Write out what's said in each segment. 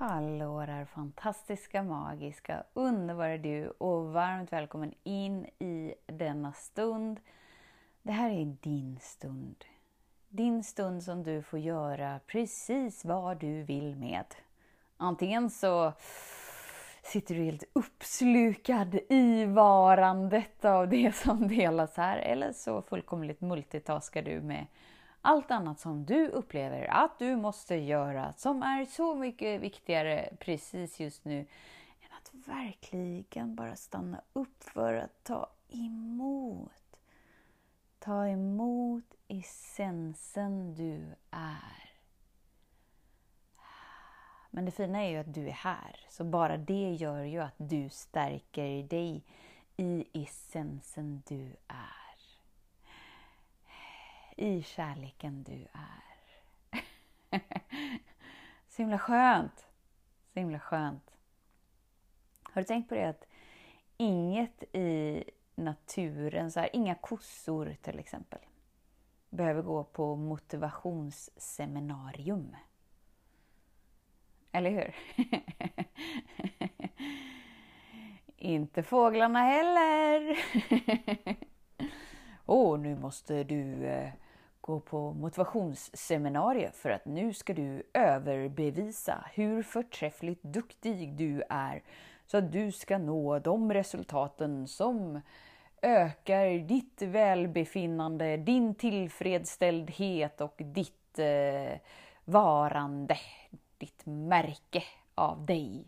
Hallå där fantastiska, magiska, underbara du och varmt välkommen in i denna stund. Det här är din stund. Din stund som du får göra precis vad du vill med. Antingen så sitter du helt uppslukad i varandet av det som delas här eller så fullkomligt multitaskar du med allt annat som du upplever att du måste göra som är så mycket viktigare precis just nu än att verkligen bara stanna upp för att ta emot. Ta emot essensen du är. Men det fina är ju att du är här, så bara det gör ju att du stärker dig i essensen du är i kärleken du är. Så himla skönt! Så himla skönt. Har du tänkt på det att inget i naturen, så här, inga kossor till exempel, behöver gå på motivationsseminarium. Eller hur? Inte fåglarna heller. Åh, oh, nu måste du eh, gå på motivationsseminarium för att nu ska du överbevisa hur förträffligt duktig du är så att du ska nå de resultaten som ökar ditt välbefinnande, din tillfredsställdhet och ditt eh, varande, ditt märke av dig.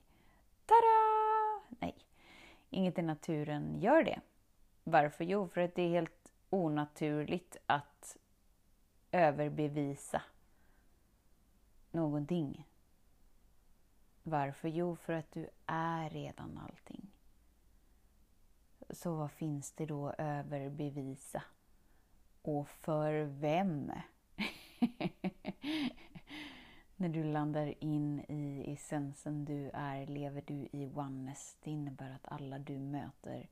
Tada! Nej, inget i naturen gör det. Varför? Jo, för att det är helt onaturligt att överbevisa någonting. Varför? Jo, för att du är redan allting. Så vad finns det då att överbevisa? Och för vem? När du landar in i essensen du är, lever du i oneness. Det innebär att alla du möter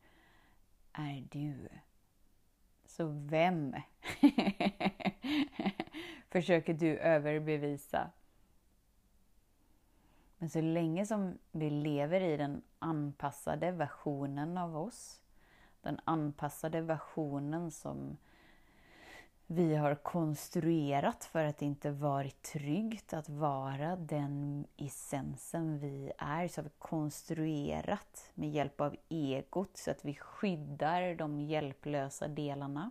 är du. Så vem försöker du överbevisa? Men så länge som vi lever i den anpassade versionen av oss, den anpassade versionen som vi har konstruerat för att det inte varit tryggt att vara den essensen vi är. Så har vi konstruerat med hjälp av egot så att vi skyddar de hjälplösa delarna.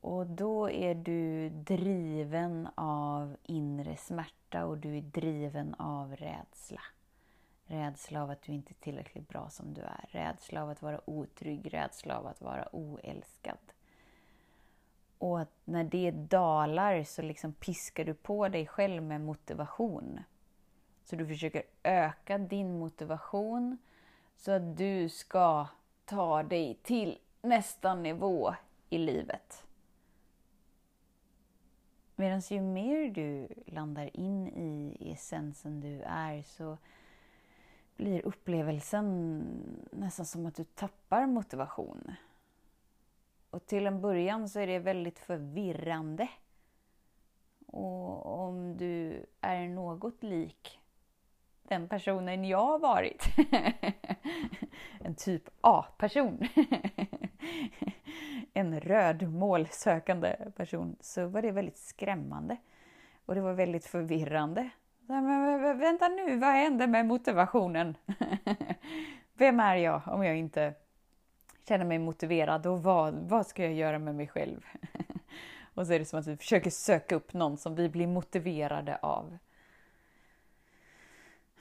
Och då är du driven av inre smärta och du är driven av rädsla. Rädsla av att du inte är tillräckligt bra som du är. Rädsla av att vara otrygg, rädsla av att vara oälskad. Och att när det dalar så liksom piskar du på dig själv med motivation. Så du försöker öka din motivation så att du ska ta dig till nästa nivå i livet. Medan ju mer du landar in i essensen du är så blir upplevelsen nästan som att du tappar motivation. Och till en början så är det väldigt förvirrande. Och om du är något lik den personen jag har varit, en typ A-person, en röd målsökande person, så var det väldigt skrämmande. Och det var väldigt förvirrande. Men vänta nu, vad hände med motivationen? Vem är jag om jag inte känner mig motiverad och vad, vad ska jag göra med mig själv? och så är det som att vi försöker söka upp någon som vi blir motiverade av.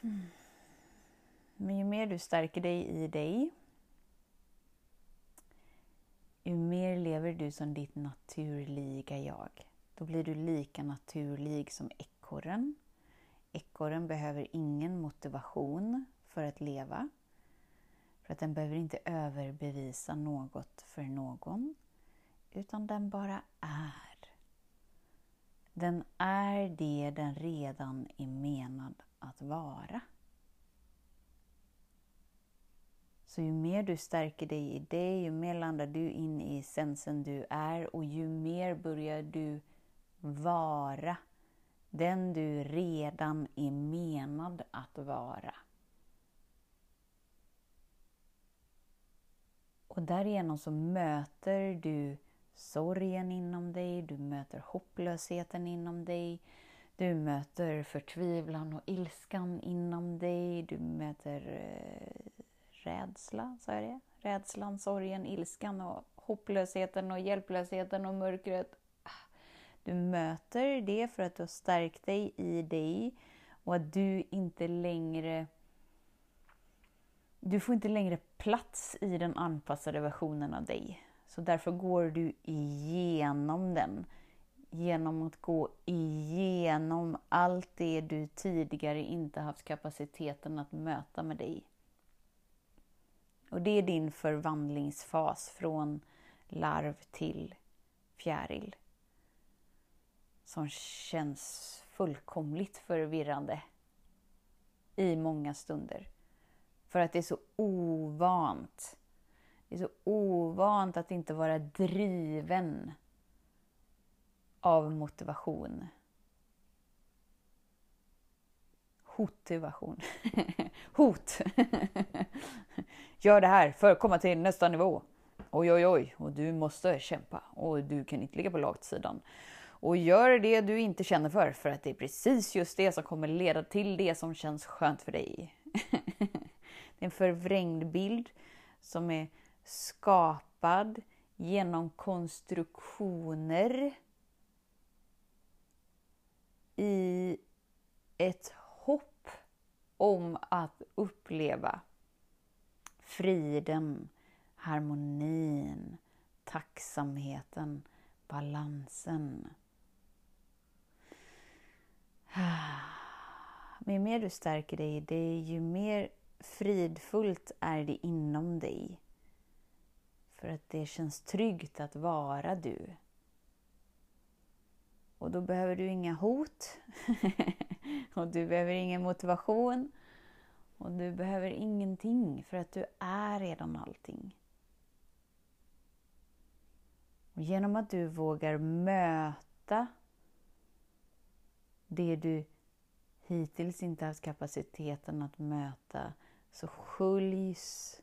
Hmm. Men ju mer du stärker dig i dig, ju mer lever du som ditt naturliga jag. Då blir du lika naturlig som ekorren. ekorren behöver ingen motivation för att leva. För att den behöver inte överbevisa något för någon. Utan den bara är. Den är det den redan är menad att vara. Så ju mer du stärker dig i det, ju mer landar du in i essensen du är och ju mer börjar du vara den du redan är menad att vara. Och därigenom så möter du sorgen inom dig, du möter hopplösheten inom dig, du möter förtvivlan och ilskan inom dig, du möter eh, rädsla, sa jag det? Rädslan, sorgen, ilskan och hopplösheten och hjälplösheten och mörkret. Ah, du möter det för att du har stärkt dig i dig och att du inte längre du får inte längre plats i den anpassade versionen av dig. Så därför går du igenom den. Genom att gå igenom allt det du tidigare inte haft kapaciteten att möta med dig. Och det är din förvandlingsfas från larv till fjäril. Som känns fullkomligt förvirrande i många stunder. För att det är så ovant. Det är så ovant att inte vara driven av motivation. Hotivation. Hot! Gör det här för att komma till nästa nivå. Oj, oj, oj, och du måste kämpa och du kan inte ligga på lagsidan. Och gör det du inte känner för, för att det är precis just det som kommer leda till det som känns skönt för dig. det är en förvrängd bild som är skapad genom konstruktioner i ett om att uppleva friden, harmonin, tacksamheten, balansen. Ju mer du stärker dig i det, ju mer fridfullt är det inom dig. För att det känns tryggt att vara du. Och då behöver du inga hot. och du behöver ingen motivation. Och du behöver ingenting för att du är redan allting. Och genom att du vågar möta det du hittills inte haft kapaciteten att möta så sköljs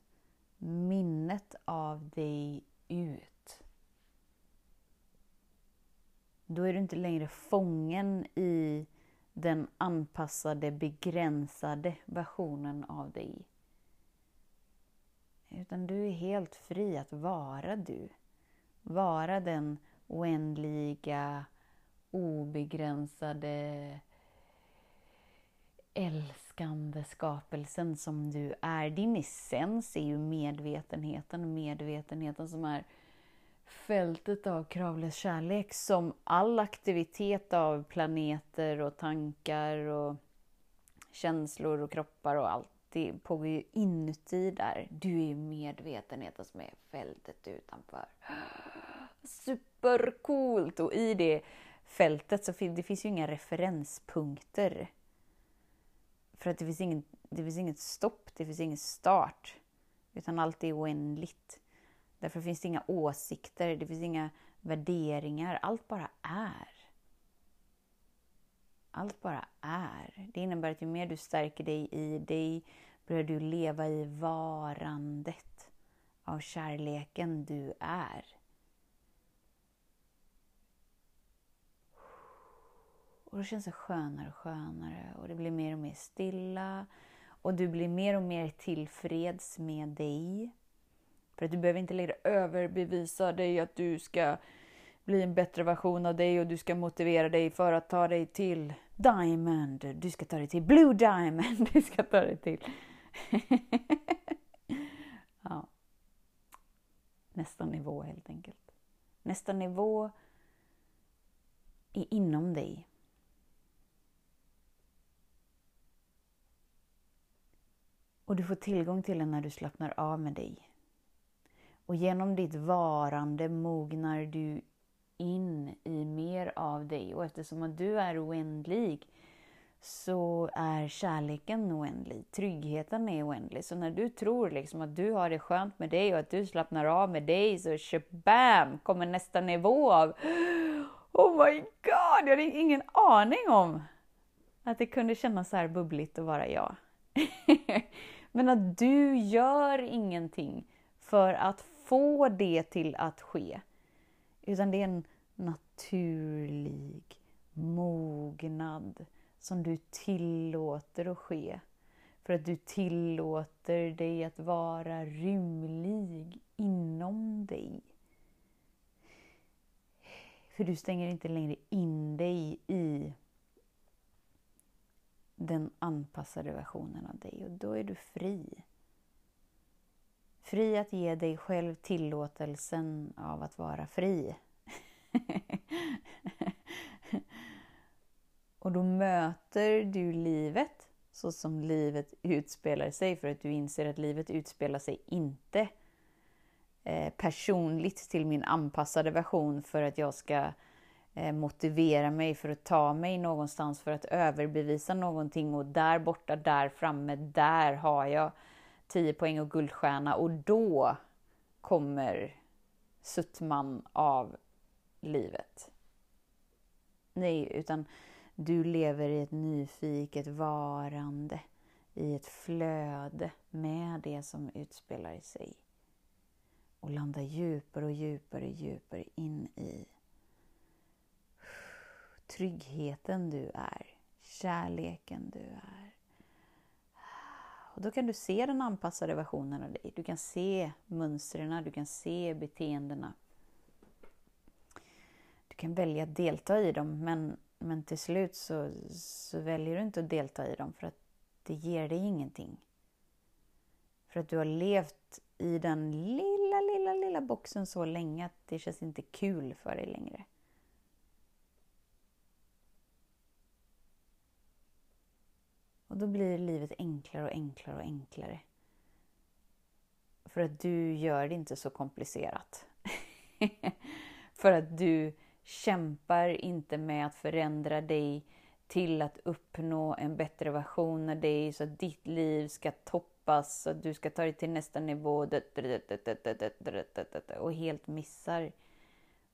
minnet av dig ut. Då är du inte längre fången i den anpassade, begränsade versionen av dig. Utan du är helt fri att vara du. Vara den oändliga, obegränsade, älskande skapelsen som du är. Din essens är ju medvetenheten, medvetenheten som är fältet av kravlös kärlek som all aktivitet av planeter och tankar och känslor och kroppar och allt. Det pågår ju inuti där. Du är ju medvetenheten som är fältet utanför. Supercoolt! Och i det fältet så finns det finns ju inga referenspunkter. För att det finns, ingen, det finns inget stopp, det finns ingen start. Utan allt är oändligt. Därför finns det inga åsikter, det finns inga värderingar. Allt bara är. Allt bara är. Det innebär att ju mer du stärker dig i dig börjar du leva i varandet av kärleken du är. Och då känns det skönare och skönare och det blir mer och mer stilla. Och du blir mer och mer tillfreds med dig. För att du behöver inte längre överbevisa dig att du ska bli en bättre version av dig och du ska motivera dig för att ta dig till Diamond. Du ska ta dig till Blue Diamond. Du ska ta dig till... ja. Nästa nivå helt enkelt. Nästa nivå är inom dig. Och du får tillgång till den när du slappnar av med dig. Och genom ditt varande mognar du in i mer av dig. Och eftersom att du är oändlig så är kärleken oändlig. Tryggheten är oändlig. Så när du tror liksom att du har det skönt med dig och att du slappnar av med dig så bam kommer nästa nivå av Oh my god! Jag hade ingen aning om att det kunde kännas så här bubbligt att vara jag. Men att du gör ingenting för att få det till att ske. Utan det är en naturlig mognad som du tillåter att ske. För att du tillåter dig att vara rymlig inom dig. För du stänger inte längre in dig i den anpassade versionen av dig och då är du fri. Fri att ge dig själv tillåtelsen av att vara fri. och då möter du livet så som livet utspelar sig för att du inser att livet utspelar sig inte eh, personligt till min anpassade version för att jag ska eh, motivera mig för att ta mig någonstans för att överbevisa någonting och där borta, där framme, där har jag 10 poäng och guldstjärna och då kommer suttman av livet. Nej, utan du lever i ett nyfiket varande, i ett flöde med det som utspelar sig. Och landar djupare och djupare, djupare in i tryggheten du är, kärleken du är. Och då kan du se den anpassade versionen av dig. Du kan se mönstren, du kan se beteendena. Du kan välja att delta i dem, men, men till slut så, så väljer du inte att delta i dem för att det ger dig ingenting. För att du har levt i den lilla, lilla, lilla boxen så länge att det känns inte kul för dig längre. Och då blir livet enklare och enklare och enklare. För att du gör det inte så komplicerat. för att du kämpar inte med att förändra dig till att uppnå en bättre version av dig så att ditt liv ska toppas, så att du ska ta dig till nästa nivå och helt missar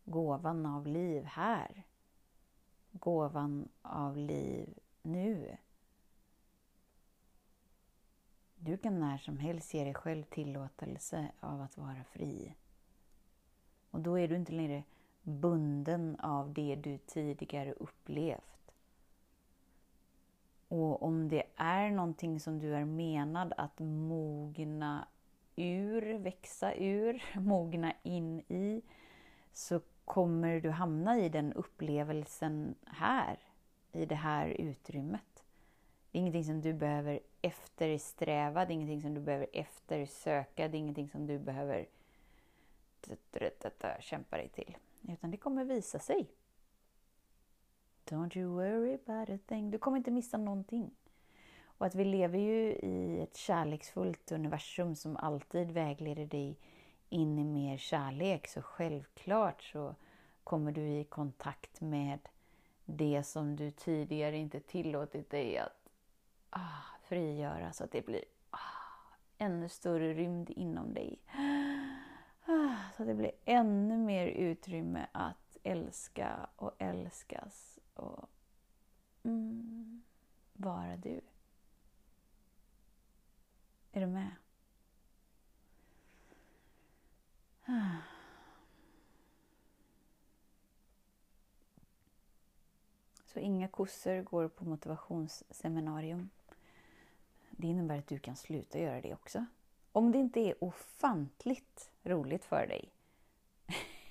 gåvan av liv här. Gåvan av liv nu. Du kan när som helst ge dig själv tillåtelse av att vara fri. Och då är du inte längre bunden av det du tidigare upplevt. Och om det är någonting som du är menad att mogna ur, växa ur, mogna in i, så kommer du hamna i den upplevelsen här, i det här utrymmet. Det är ingenting som du behöver eftersträva, det är ingenting som du behöver eftersöka, det är ingenting som du behöver kämpa dig till. Utan det kommer visa sig. Don't you worry about a thing. Du kommer inte missa någonting. Och att vi lever ju i ett kärleksfullt universum som alltid vägleder dig in i mer kärlek. Så självklart så kommer du i kontakt med det som du tidigare inte tillåtit dig att ah, frigöra så att det blir ah, ännu större rymd inom dig. Ah, så att det blir ännu mer utrymme att älska och älskas och mm, vara du. Är du med? Ah. Så inga kossor går på motivationsseminarium. Det innebär att du kan sluta göra det också. Om det inte är ofantligt roligt för dig.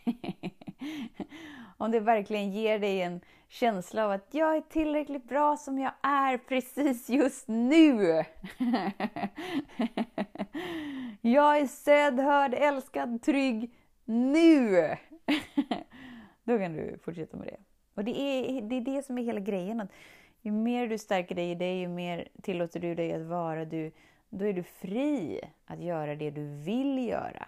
Om det verkligen ger dig en känsla av att jag är tillräckligt bra som jag är precis just nu. jag är sedd, hörd, älskad, trygg nu. Då kan du fortsätta med det. Och det är, det är det som är hela grejen. Ju mer du stärker dig i dig, ju mer tillåter du dig att vara du, då är du fri att göra det du vill göra.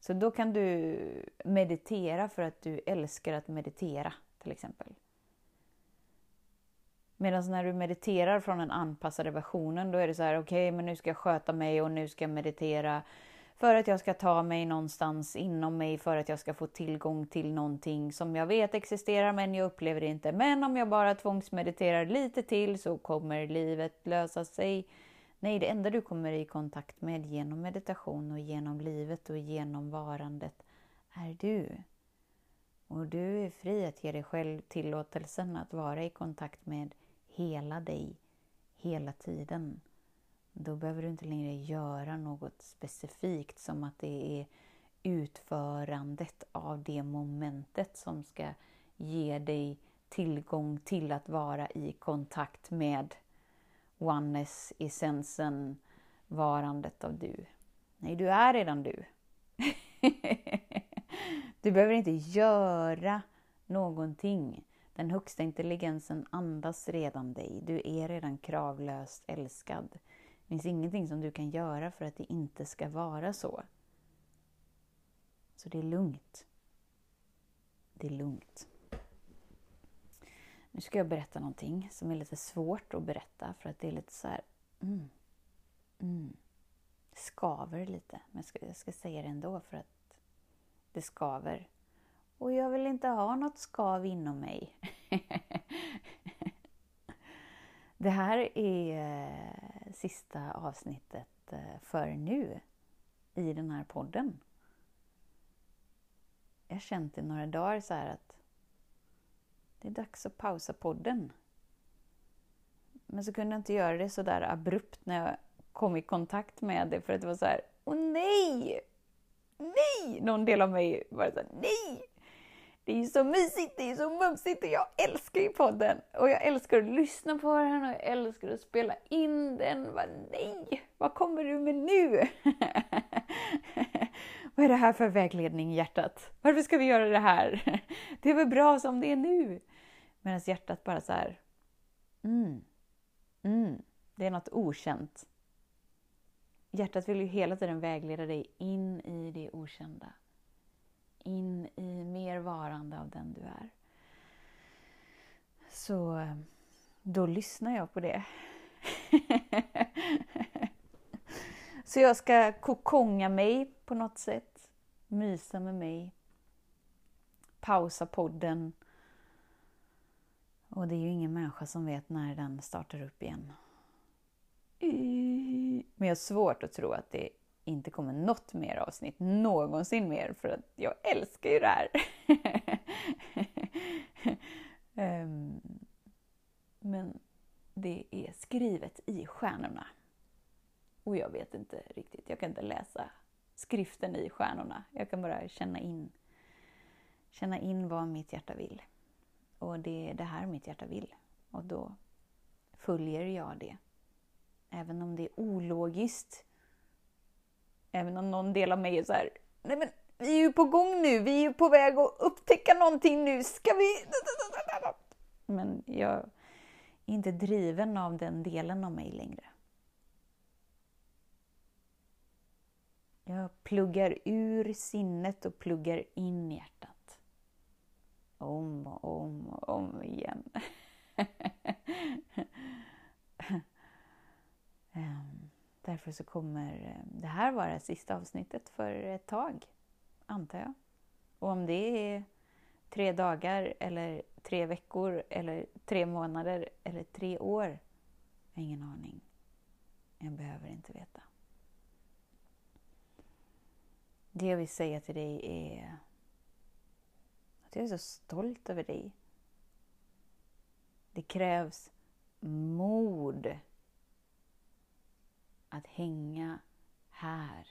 Så då kan du meditera för att du älskar att meditera, till exempel. Medan när du mediterar från den anpassade versionen, då är det så här, okej, okay, men nu ska jag sköta mig och nu ska jag meditera för att jag ska ta mig någonstans inom mig, för att jag ska få tillgång till någonting som jag vet existerar men jag upplever det inte. Men om jag bara tvångsmediterar lite till så kommer livet lösa sig. Nej, det enda du kommer i kontakt med genom meditation och genom livet och genom varandet är du. Och du är fri att ge dig själv tillåtelsen att vara i kontakt med hela dig, hela tiden. Då behöver du inte längre göra något specifikt som att det är utförandet av det momentet som ska ge dig tillgång till att vara i kontakt med oneness, essensen, varandet av du. Nej, du är redan du. du behöver inte göra någonting. Den högsta intelligensen andas redan dig. Du är redan kravlöst älskad. Det finns ingenting som du kan göra för att det inte ska vara så. Så det är lugnt. Det är lugnt. Nu ska jag berätta någonting som är lite svårt att berätta för att det är lite så här... Mm, mm, skaver lite. Men jag ska, jag ska säga det ändå för att det skaver. Och jag vill inte ha något skav inom mig. det här är sista avsnittet eh, för nu i den här podden. Jag har känt i några dagar så här att det är dags att pausa podden. Men så kunde jag inte göra det så där abrupt när jag kom i kontakt med det för att det var så här, åh nej! Nej! Någon del av mig var så här, nej! Det är ju så mysigt, det är så mumsigt och jag älskar ju podden. Och jag älskar att lyssna på den och jag älskar att spela in den. Vad nej, vad kommer du med nu? vad är det här för vägledning hjärtat? Varför ska vi göra det här? det är väl bra som det är nu? Medan hjärtat bara så här, mm, mm, det är något okänt. Hjärtat vill ju hela tiden vägleda dig in i det okända in i mer varande av den du är. Så då lyssnar jag på det. Så jag ska kokonga mig på något sätt, mysa med mig, pausa podden. Och det är ju ingen människa som vet när den startar upp igen. Men jag har svårt att tro att det inte kommer något mer avsnitt någonsin mer för att jag älskar ju det här. um, men det är skrivet i stjärnorna. Och jag vet inte riktigt, jag kan inte läsa skriften i stjärnorna. Jag kan bara känna in, känna in vad mitt hjärta vill. Och det är det här mitt hjärta vill. Och då följer jag det. Även om det är ologiskt Även om någon del av mig är så här, nej men vi är ju på gång nu, vi är ju på väg att upptäcka någonting nu, ska vi... Men jag är inte driven av den delen av mig längre. Jag pluggar ur sinnet och pluggar in hjärtat. Om och om och om igen. um. Därför så kommer eh, det här vara sista avsnittet för ett tag, antar jag. Och om det är tre dagar, eller tre veckor, eller tre månader, eller tre år, jag har ingen aning. Jag behöver inte veta. Det jag vill säga till dig är att jag är så stolt över dig. Det krävs mod att hänga här.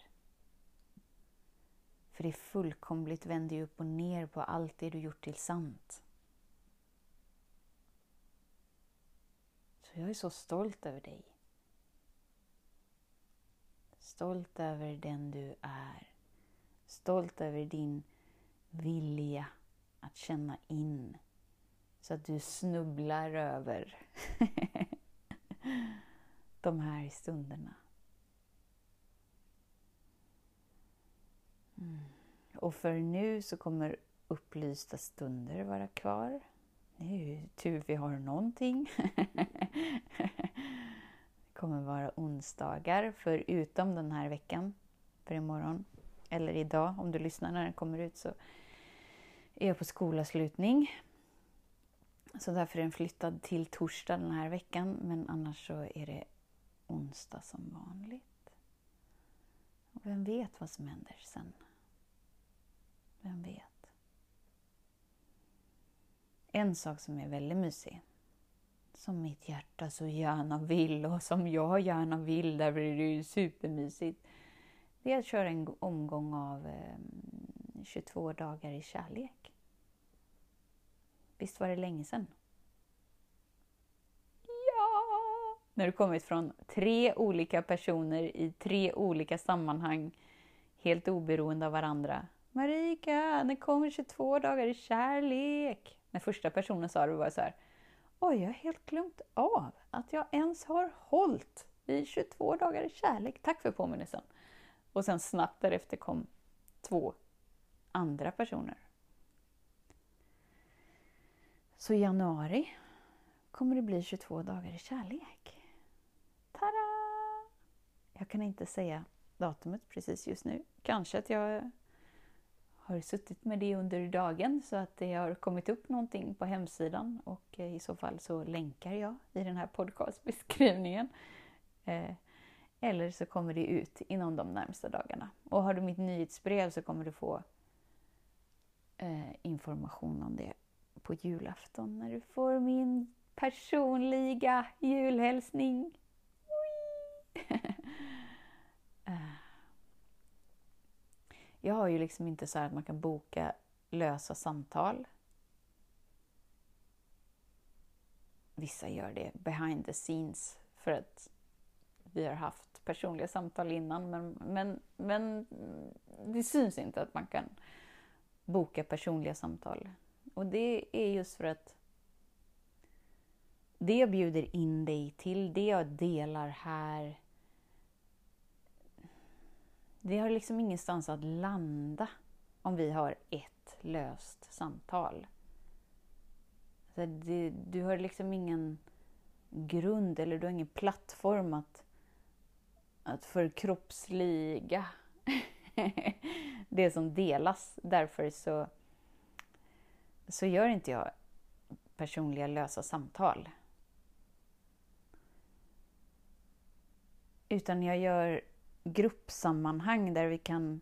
För det fullkomligt vänder ju upp och ner på allt det du gjort till sant. Så jag är så stolt över dig. Stolt över den du är. Stolt över din vilja att känna in så att du snubblar över de här stunderna. Och för nu så kommer upplysta stunder vara kvar. Det är ju tur vi har någonting. det kommer vara onsdagar förutom den här veckan. För imorgon, eller idag om du lyssnar när den kommer ut, så är jag på skolavslutning. Så därför är den flyttad till torsdag den här veckan, men annars så är det onsdag som vanligt. Och vem vet vad som händer sen? Vem vet? En sak som är väldigt mysig, som mitt hjärta så gärna vill och som jag gärna vill, därför är det ju supermysigt, det är att köra en omgång av eh, 22 dagar i kärlek. Visst var det länge sedan? Ja! När du kommit från tre olika personer i tre olika sammanhang, helt oberoende av varandra. Marika, när kommer 22 dagar i kärlek. När första personen sa det var så här. Oj, jag har helt glömt av att jag ens har hållit i 22 dagar i kärlek. Tack för påminnelsen. Och sen snabbt därefter kom två andra personer. Så i januari kommer det bli 22 dagar i kärlek. Tada! Jag kan inte säga datumet precis just nu. Kanske att jag har suttit med det under dagen så att det har kommit upp någonting på hemsidan och eh, i så fall så länkar jag i den här podcastbeskrivningen. Eh, eller så kommer det ut inom de närmsta dagarna. Och har du mitt nyhetsbrev så kommer du få eh, information om det på julafton när du får min personliga julhälsning. Eh. Jag har ju liksom inte så att man kan boka lösa samtal. Vissa gör det behind the scenes för att vi har haft personliga samtal innan men, men, men det syns inte att man kan boka personliga samtal. Och det är just för att det jag bjuder in dig till, det jag delar här, det har liksom ingenstans att landa om vi har ett löst samtal. Så det, du har liksom ingen grund eller du har ingen plattform att, att förkroppsliga det som delas. Därför så, så gör inte jag personliga lösa samtal. Utan jag gör gruppsammanhang där vi kan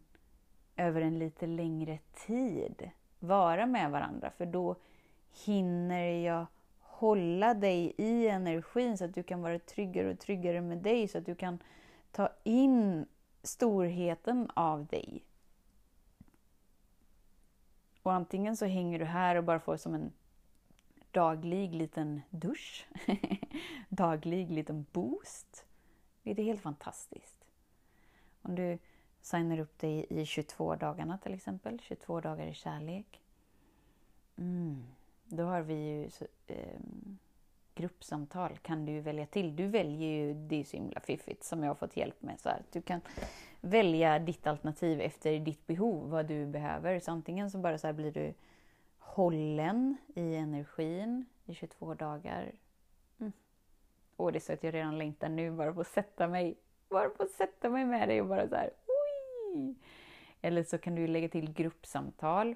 över en lite längre tid vara med varandra. För då hinner jag hålla dig i energin så att du kan vara tryggare och tryggare med dig. Så att du kan ta in storheten av dig. Och antingen så hänger du här och bara får som en daglig liten dusch, daglig liten boost. Det är helt fantastiskt. Om du signar upp dig i 22 dagarna till exempel, 22 dagar i kärlek. Mm. Då har vi ju eh, gruppsamtal kan du välja till. Du väljer ju, det är så himla fiffigt som jag har fått hjälp med. Så här. Du kan välja ditt alternativ efter ditt behov, vad du behöver. Så antingen så bara så blir du hållen i energin i 22 dagar. Mm. Och det är så att jag redan längtar nu bara på att sätta mig, bara få sätta mig med dig och bara så här, oj! Eller så kan du lägga till gruppsamtal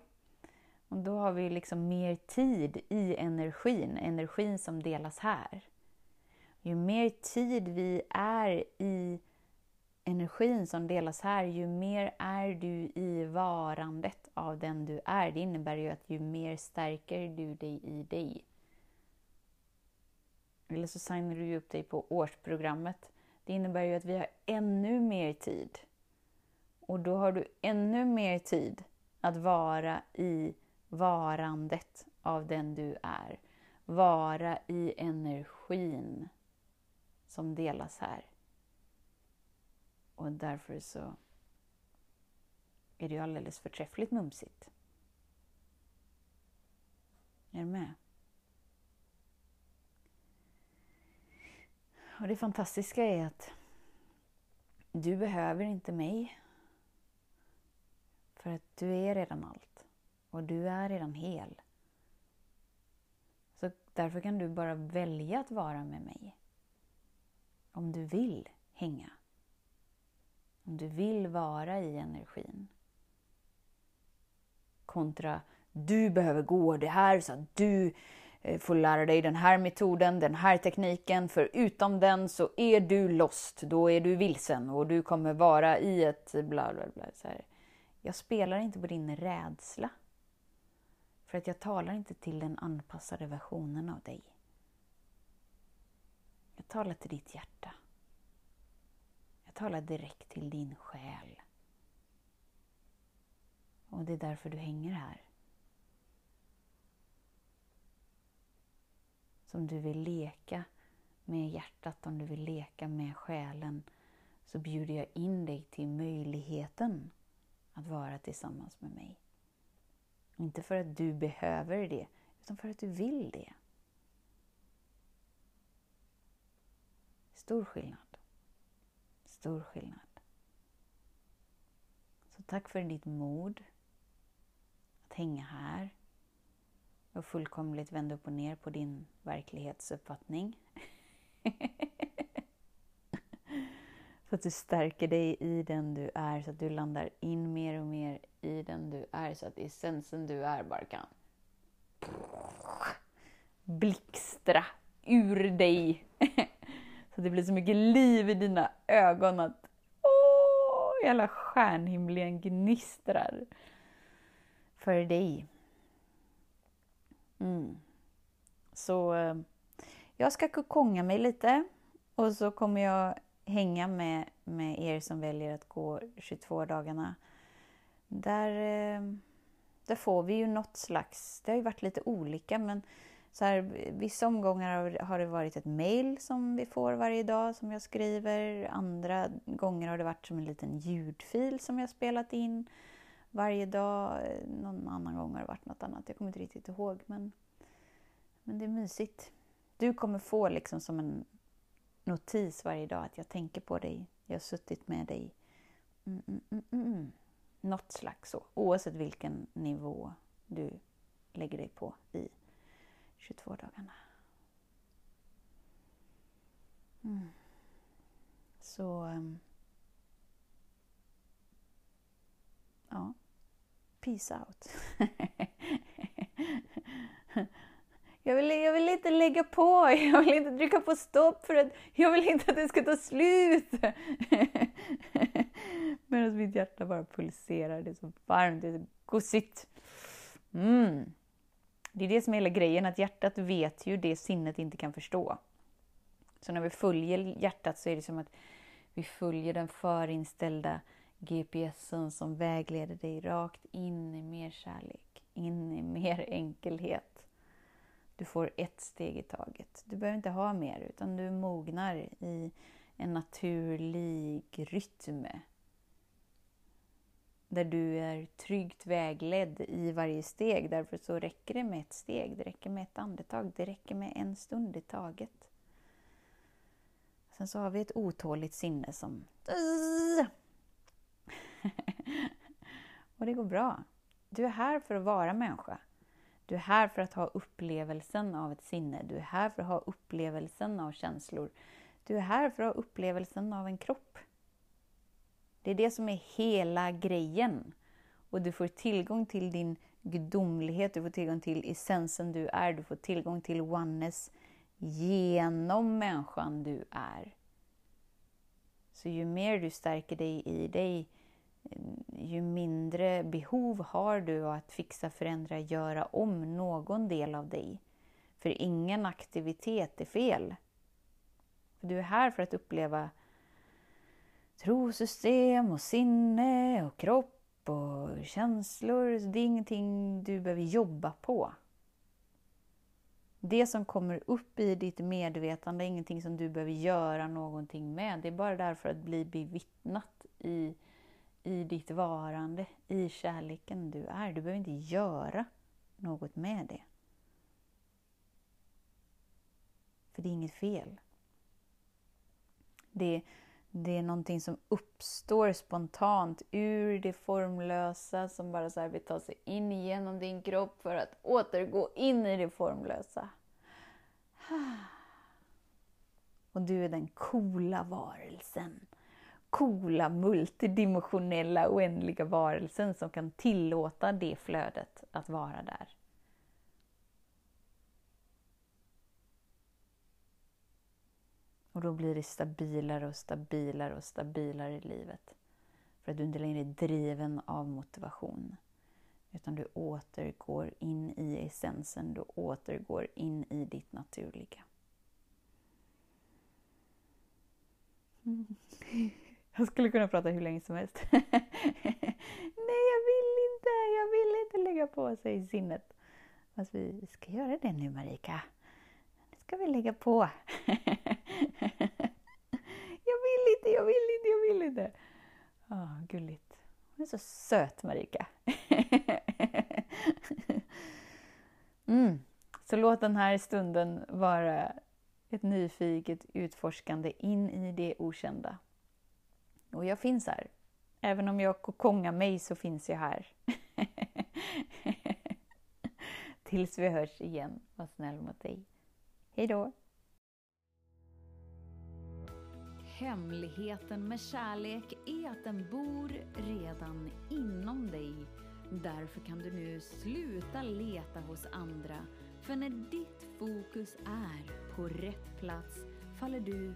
och då har vi liksom mer tid i energin, energin som delas här. Ju mer tid vi är i energin som delas här, ju mer är du i varandet av den du är. Det innebär ju att ju mer stärker du dig i dig. Eller så signar du upp dig på årsprogrammet. Det innebär ju att vi har ännu mer tid. Och då har du ännu mer tid att vara i varandet av den du är. Vara i energin som delas här. Och därför så är det ju alldeles förträffligt mumsigt. Är du med? Och det fantastiska är att du behöver inte mig För att du är redan allt. Och du är redan hel. Så därför kan du bara välja att vara med mig. Om du vill hänga. Om du vill vara i energin. Kontra, du behöver gå det här så att du Eh, får lära dig den här metoden, den här tekniken, för utan den så är du lost, då är du vilsen och du kommer vara i ett bla bla bla. Så här. Jag spelar inte på din rädsla. För att jag talar inte till den anpassade versionen av dig. Jag talar till ditt hjärta. Jag talar direkt till din själ. Och det är därför du hänger här. Som du vill leka med hjärtat, om du vill leka med själen, så bjuder jag in dig till möjligheten att vara tillsammans med mig. Inte för att du behöver det, utan för att du vill det. Stor skillnad. Stor skillnad. Så tack för ditt mod att hänga här och fullkomligt vända upp och ner på din verklighetsuppfattning. så att du stärker dig i den du är, så att du landar in mer och mer i den du är, så att essensen du är bara kan blixtra ur dig. så att det blir så mycket liv i dina ögon att åh, hela stjärnhimlen gnistrar för dig. Mm. Så eh, jag ska kokonga mig lite och så kommer jag hänga med, med er som väljer att gå 22 dagarna. Där, eh, där får vi ju något slags, det har ju varit lite olika men så här, vissa omgångar har det varit ett mail som vi får varje dag som jag skriver. Andra gånger har det varit som en liten ljudfil som jag spelat in varje dag. Någon annan gång har det varit något annat. Jag kommer inte riktigt ihåg. Men, men det är mysigt. Du kommer få liksom som en notis varje dag att jag tänker på dig. Jag har suttit med dig. Mm, mm, mm, mm. mm. Något slags så. Oavsett vilken nivå du lägger dig på i 22 dagarna. Mm. Så... Um, ja. Peace out. jag, vill, jag vill inte lägga på, jag vill inte trycka på stopp för att jag vill inte att det ska ta slut. Medan mitt hjärta bara pulserar, det är så varmt, det är så gosigt. Mm. Det är det som är hela grejen, att hjärtat vet ju det sinnet inte kan förstå. Så när vi följer hjärtat så är det som att vi följer den förinställda GPSen som vägleder dig rakt in i mer kärlek, in i mer enkelhet. Du får ett steg i taget. Du behöver inte ha mer, utan du mognar i en naturlig rytm där du är tryggt vägledd i varje steg. Därför så räcker det med ett steg, det räcker med ett andetag, det räcker med en stund i taget. Sen så har vi ett otåligt sinne som... Och det går bra. Du är här för att vara människa. Du är här för att ha upplevelsen av ett sinne. Du är här för att ha upplevelsen av känslor. Du är här för att ha upplevelsen av en kropp. Det är det som är hela grejen. Och du får tillgång till din gudomlighet, du får tillgång till essensen du är, du får tillgång till oneness genom människan du är. Så ju mer du stärker dig i dig, ju mindre behov har du att fixa, förändra, göra om någon del av dig. För ingen aktivitet är fel. Du är här för att uppleva trosystem och sinne och kropp och känslor. Det är ingenting du behöver jobba på. Det som kommer upp i ditt medvetande är ingenting som du behöver göra någonting med. Det är bara därför att bli bevittnat i, i ditt varande, i kärleken du är. Du behöver inte göra något med det. För det är inget fel. Det Det är någonting som uppstår spontant ur det formlösa som bara så här vill ta sig in genom din kropp för att återgå in i det formlösa. Och du är den coola varelsen. Coola, multidimensionella, oändliga varelsen som kan tillåta det flödet att vara där. Och då blir det stabilare och stabilare och stabilare i livet. För att du inte längre är driven av motivation. Utan du återgår in i essensen, du återgår in i ditt naturliga. Mm. Jag skulle kunna prata hur länge som helst. Nej, jag vill inte! Jag vill inte lägga på sig sinnet. Fast vi ska göra det nu, Marika. Nu ska vi lägga på. jag vill inte, jag vill inte, jag vill inte. Åh, gulligt. Hon är så söt, Marika. mm. Så låt den här stunden vara ett nyfiket utforskande in i det okända. Och jag finns här. Även om jag kokongar mig så finns jag här. Tills vi hörs igen. Var snäll mot dig. Hej då! Hemligheten med kärlek är att den bor redan inom dig. Därför kan du nu sluta leta hos andra. För när ditt fokus är på rätt plats faller du